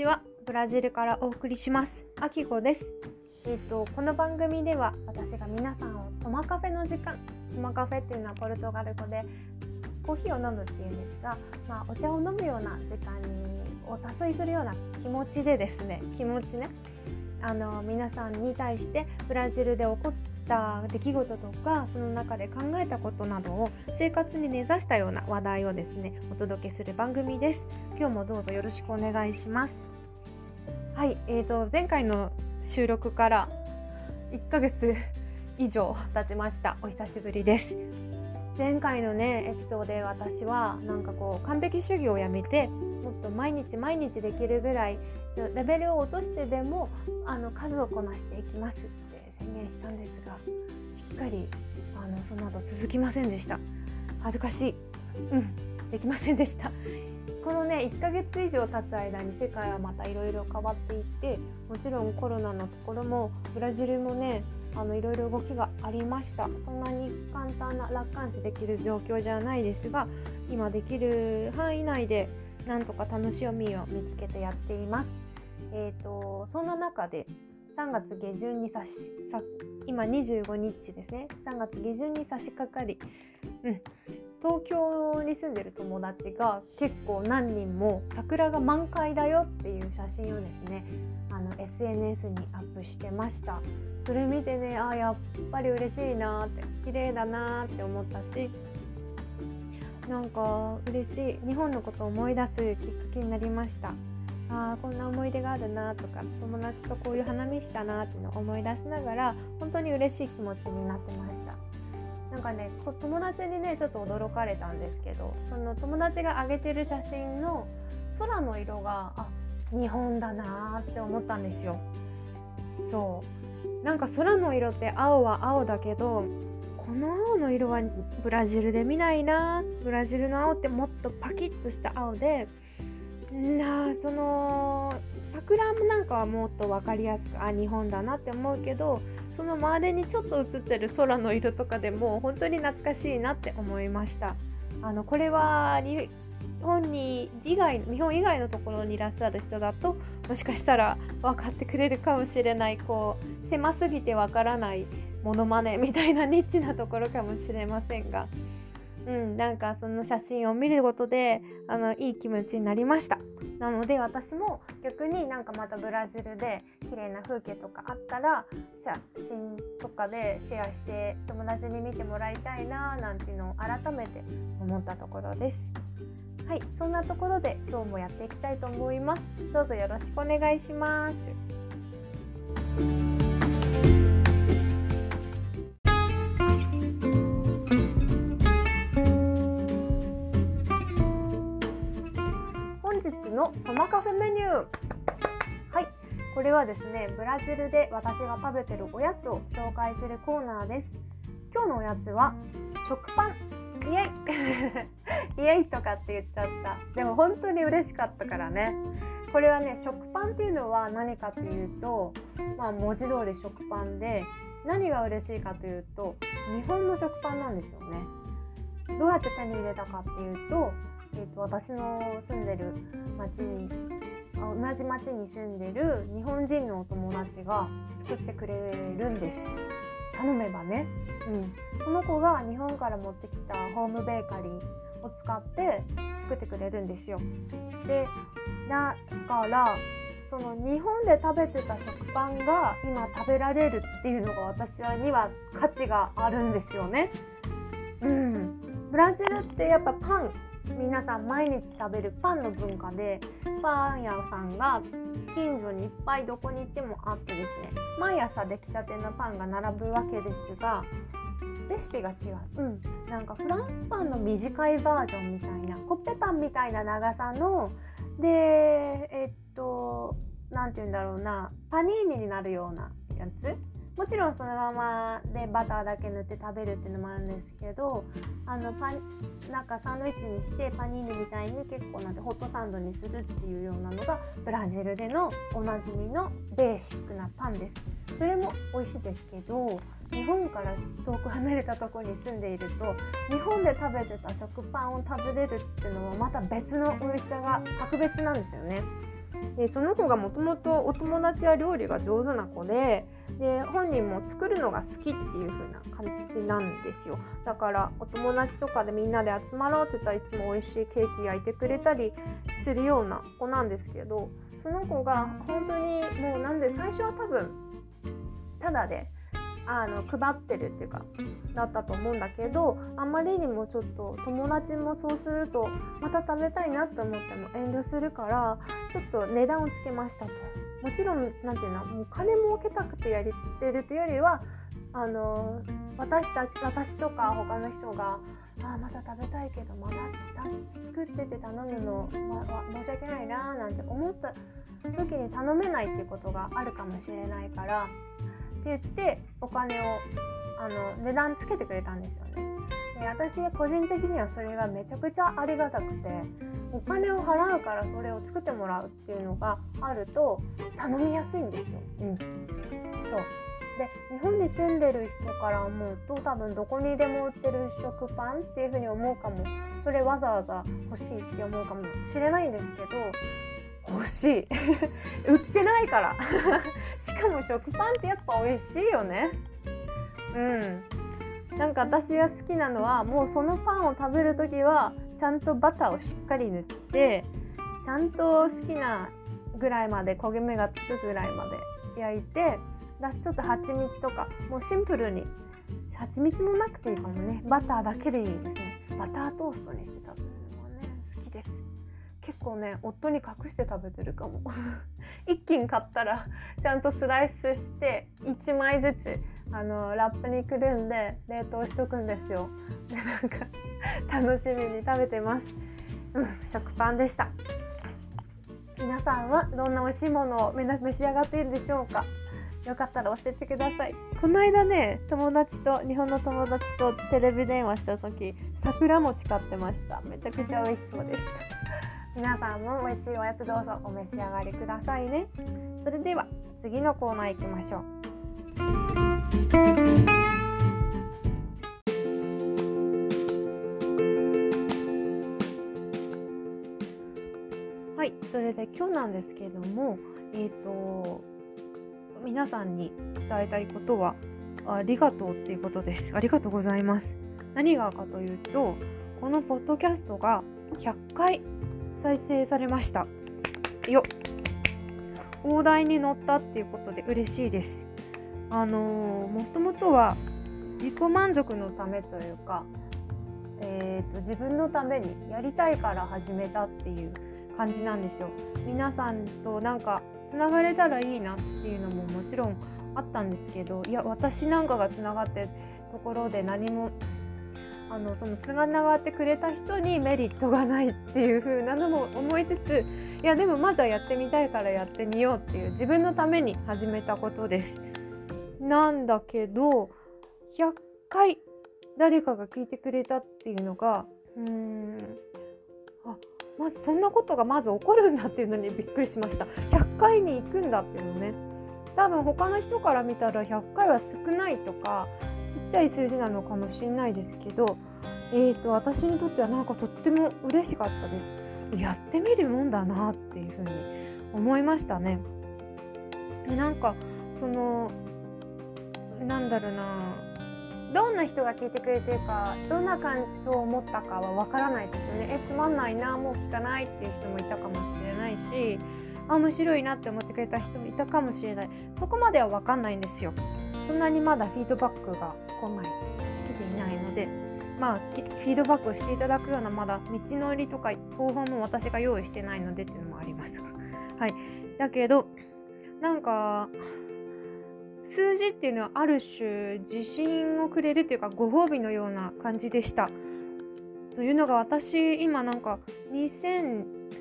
ちはブラジルからお送りします。あきこです。えっ、とこの番組では私が皆さんをトマカフェの時間トマカフェっていうのはポルトガル語でコーヒーを飲むっていうんですが、まあ、お茶を飲むような時間にお誘いするような気持ちでですね気持ちねあの皆さんに対してブラジルで起こった出来事とかその中で考えたことなどを生活に根ざしたような話題をですねお届けする番組です。今日もどうぞよろしくお願いします。はいえーと前回の収録から1ヶ月以上経ちました。お久しぶりです。前回のねエピソードで私はなんかこう完璧主義をやめてもっと毎日毎日できるぐらいレベルを落としてでもあの数をこなしていきますって宣言したんですがしっかりあのその後続きませんでした。恥ずかしい。うんできませんでした。このね1ヶ月以上経つ間に世界はまたいろいろ変わっていってもちろんコロナのところもブラジルもねあのいろいろ動きがありましたそんなに簡単な楽観視できる状況じゃないですが今できる範囲内でなんとか楽しみを見つけてやっています。えーと、そんな中で3月下旬に差しさ今25日ですね。3月下旬に差し掛かり、うん、東京に住んでる友達が結構何人も桜が満開だよっていう写真をですねあの SNS にアップしてました。それ見てねあやっぱり嬉しいなって綺麗だなって思ったしなんか嬉しい。日本のことを思い出すきっかけになりました。あこんな思い出があるなとか友達とこういう花見したなっていうのを思い出しながら本当に嬉しい気持ちになってました。なんかね友達にねちょっと驚かれたんですけどその友達が上げてる写真の空の色があ日本だなって思ったんですよ。そう。なんか空の色って青は青だけどこの青の色はブラジルで見ないなブラジルの青ってもっとパキッとした青でなその桜なんかはもっと分かりやすくあ日本だなって思うけどその周りにちょっと映ってる空の色とかでも本当に懐かしいなって思いました。あのこれは日本に以外日本以外のところにいらっしゃる人だともしかしたら分かってくれるかもしれないこう狭すぎて分からないモノマネみたいなニッチなところかもしれませんが、うん、なんかその写真を見ることであのいい気持ちになりました。なので私も逆になんかまたブラジルで綺麗な風景とかあったら写真とかでシェアして友達に見てもらいたいななんていうのを改めて思ったところです。はいそんなところで今日もやっていきたいと思います。どうぞよろしくお願いします。のトマカフェメニュー。はい。これはですねブラジルで私が食べてるおやつを紹介するコーナーです。今日のおやつは食パン。イエイ。イエイとかって言っちゃった。でも本当に嬉しかったからね。これはね食パンっていうのは何かっていうとまあ文字通り食パンで何が嬉しいかというと日本の食パンなんですよね。どうやって手に入れたかっていうとえーと、私の住んでる町に同じ町に住んでる日本人のお友達が作ってくれるんです。頼めばね、うん、その子が日本から持ってきたホームベーカリーを使って作ってくれるんですよ。でだからその日本で食べてた食パンが今食べられるっていうのが私には価値があるんですよね。うん。ブラジルってやっぱパン皆さん毎日食べるパンの文化でパン屋さんが近所にいっぱいどこに行ってもあってですね毎朝出来たてのパンが並ぶわけですがレシピが違う、うん、なんかフランスパンの短いバージョンみたいなコッペパンみたいな長さのでえっと何て言うんだろうなパニーニになるようなやつもちろんそのままでバターだけ塗って食べるっていうのもあるんですけどあのパなんかサンドイッチにしてパニーニみたいに結構なんてホットサンドにするっていうようなのがブラジルでのおなじみのベーシックなパンです。それも美味しいですけど日本から遠く離れたとこに住んでいると日本で食べてた食パンを食べれるっていうのはまた別の美味しさが格別なんですよね。でその子がもともとお友達や料理が上手な子でで本人も作るのが好きっていう風な感じなんですよ。だからお友達とかでみんなで集まろうって言ったらいつも美味しいケーキ焼いてくれたりするような子なんですけどその子が本当にもうなんで最初は多分ただであの配ってるっていうかだったと思うんだけどあまりにもちょっと友達もそうするとまた食べたいなと思っても遠慮するからちょっと値段をつけましたと。もちろん何ていうのもう金儲けたくてやってるというよりはあの私た私とか他の人があまた食べたいけどまだ作ってて頼むの、ま、申し訳ないななんて思った時に頼めないっていうことがあるかもしれないから言ってお金をあの値段つけてくれたんですよね。で私個人的にはそれがめちゃくちゃありがたくてお金を払うからそれを作ってもらうっていうのがあると頼みやすいんですよ。うん、そうで日本に住んでる人から思うと多分どこにでも売ってる食パンっていうふうに思うかもそれわざわざ欲しいって思うかもしれないんですけど欲しい。売ってないから。しかも食パンってやっぱ美味しいよね。うん。なんか私が好きなのはもうそのパンを食べる時はちゃんとバターをしっかり塗ってちゃんと好きなぐらいまで焦げ目がつくぐらいまで焼いてだしちょっと蜂蜜とかもうシンプルに蜂蜜もなくていいかもね。バターだけでいいですね。バタートーストにして食べるのはね好きです。結構ね夫に隠して食べてるかも。一斤買ったらちゃんとスライスして1枚ずつあのラップにくるんで冷凍しとくんですよ。でなんか楽しみに食べてます。うん食パンでした。皆さんはどんな美味しいものを召し上がっているでしょうか？よかったら教えてください。この間ね友達と日本の友達とテレビ電話した時桜餅買ってました。めちゃくちゃ美味しそうでした。皆さんも美味しいおやつどうぞお召し上がりくださいね。それでは次のコーナー行きましょう。はいそれで今日なんですけれどもえっ、ー、と皆さんに伝えたいことはありがとうっていうことです。ありがとうございます。何がかというとこのポッドキャストが100回再生されました。よ大台に乗ったっていうことで嬉しいです。あのー、もともとは自己満足のためというか、えーと、自分のためにやりたいから始めたっていう感じなんですよ。皆さんとなんかつながれたらいいなっていうのももちろんあったんですけどいや私なんかがつながってところで何もあのそのつながってくれた人にメリットがないっていう風なのも思いつついやでもまずはやってみたいからやってみようっていう自分のために始めたことです。なんだけど100回誰かが聞いてくれたっていうのがうーんあまずそんなことがまず起こるんだっていうのにびっくりしました100回に行くんだっていうのね多分他の人から見たら100回は少ないとかちっちゃい数字なのかもしれないですけど、えーと、私にとってはなんかとっても嬉しかったです。やってみるもんだなっていうふうに思いましたね。でなんかそのなんだろうなどんな人が聞いてくれてるかどんな感想を持ったかはわからないですよね。えつまんないなもう聞かないっていう人もいたかもしれないしあ面白いなって思ってくれた人もいたかもしれないそこまでは分かんないんですよ。そんなにまだフィードバックが来ない来ていないのでまあフィードバックをしていただくようなまだ道のりとか方法も私が用意してないのでっていうのもありますが はいだけどなんか数字っていうのはある種自信をくれるっていうかご褒美のような感じでした。というのが私今なんか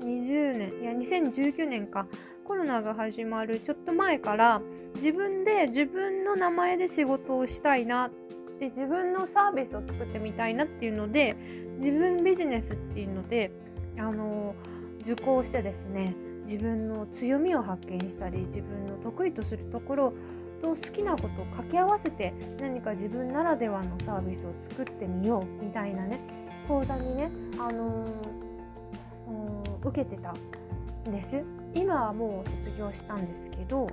20年いや2019年か。コロナが始まるちょっと前から自分で自分の名前で仕事をしたいなって自分のサービスを作ってみたいなっていうので自分ビジネスっていうのであの受講してですね自分の強みを発見したり自分の得意とするところと好きなことを掛け合わせて何か自分ならではのサービスを作ってみようみたいなね講座にね、あのー、受けてたんです。今はもう卒業したんですけど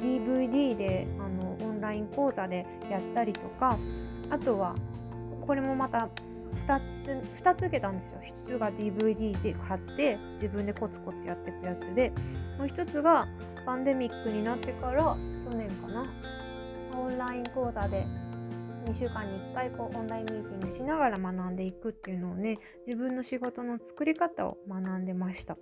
DVD であのオンライン講座でやったりとかあとはこれもまた2つ ,2 つ受けたんですよ1つが DVD で買って自分でコツコツやっていくやつでもう1つがパンデミックになってから去年かなオンライン講座で2週間に1回こうオンラインミーティングしながら学んでいくっていうのをね自分の仕事の作り方を学んでました。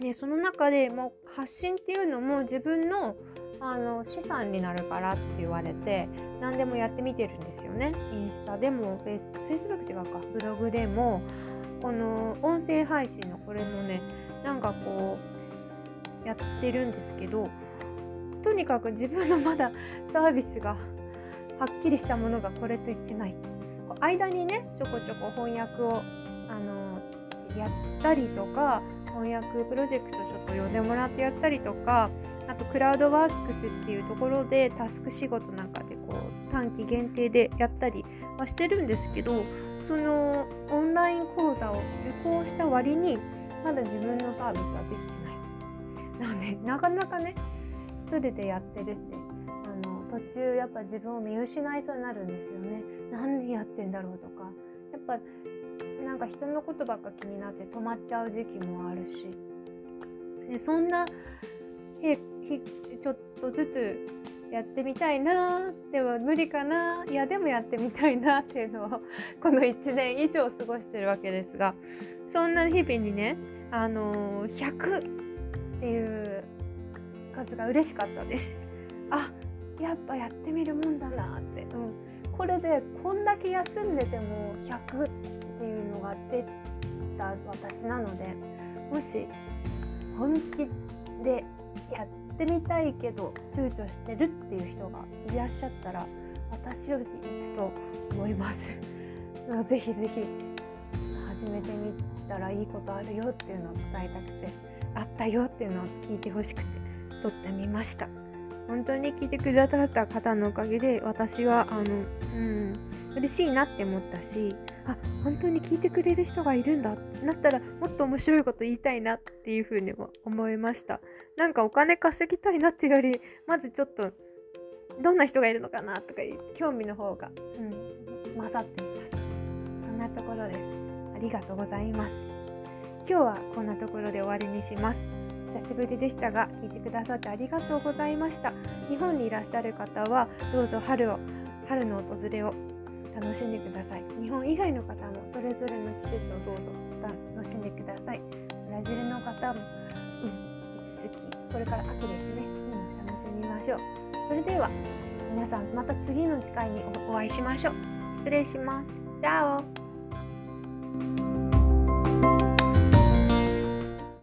でその中でもう発信っていうのも自分のあの資産になるからって言われて何でもやってみてるんですよね。インスタでもフェイスフェイスブック違うかブログでもこの音声配信のこれもねなんかこうやってるんですけどとにかく自分のまだサービスがはっきりしたものがこれと言ってない間にねちょこちょこ翻訳をあのやったりとか翻訳プロジェクトちょっと呼んでもらってやったりとかあとクラウドワークスっていうところでタスク仕事なんかでこう短期限定でやったりはしてるんですけどそのオンライン講座を受講した割にまだ自分のサービスはできてない。なのでなかなかね一人でやってるし途中やっぱ自分を見失いそうになるんですよね。何やってんだろうとかやっぱなんか人のことばっか気になって止まっちゃう時期もあるしでそんなちょっとずつやってみたいなでも無理かないやでもやってみたいなっていうのを この1年以上過ごしてるわけですがそんな日々にねあのー、100っていう数が嬉しかったです。あやっぱやってみるもんだなって、うん、これでこんだけ休んでても100っていうのが出た私なのでもし本気でやってみたいけど躊躇してるっていう人がいらっしゃったら私より行くと思います。ぜひぜひ始めてみたらいいことあるよっていうのを伝えたくてあったよっていうのを聞いてほしくて撮ってみました。本当に聞いてくださった方のおかげで私はあのうん嬉しいなって思ったしあ本当に聞いてくれる人がいるんだってなったらもっと面白いこと言いたいなっていうふうにも思いました。なんかお金稼ぎたいなっていうよりまずちょっとどんな人がいるのかなとかいう興味の方が、うん、混ざっています。そんなところです。ありがとうございます。今日はこんなところで終わりにします。久しぶりでしたが聞いてくださってありがとうございました。日本にいらっしゃる方はどうぞ春を春の訪れを楽しんでください。日本以外の方もそれぞれの季節をどうぞ楽しんでください。ブラジルの方も、うん、引き続きこれから秋ですね、うん、楽しみましょう。それでは皆さんまた次の機会にお会いしましょう。失礼します。チャオ。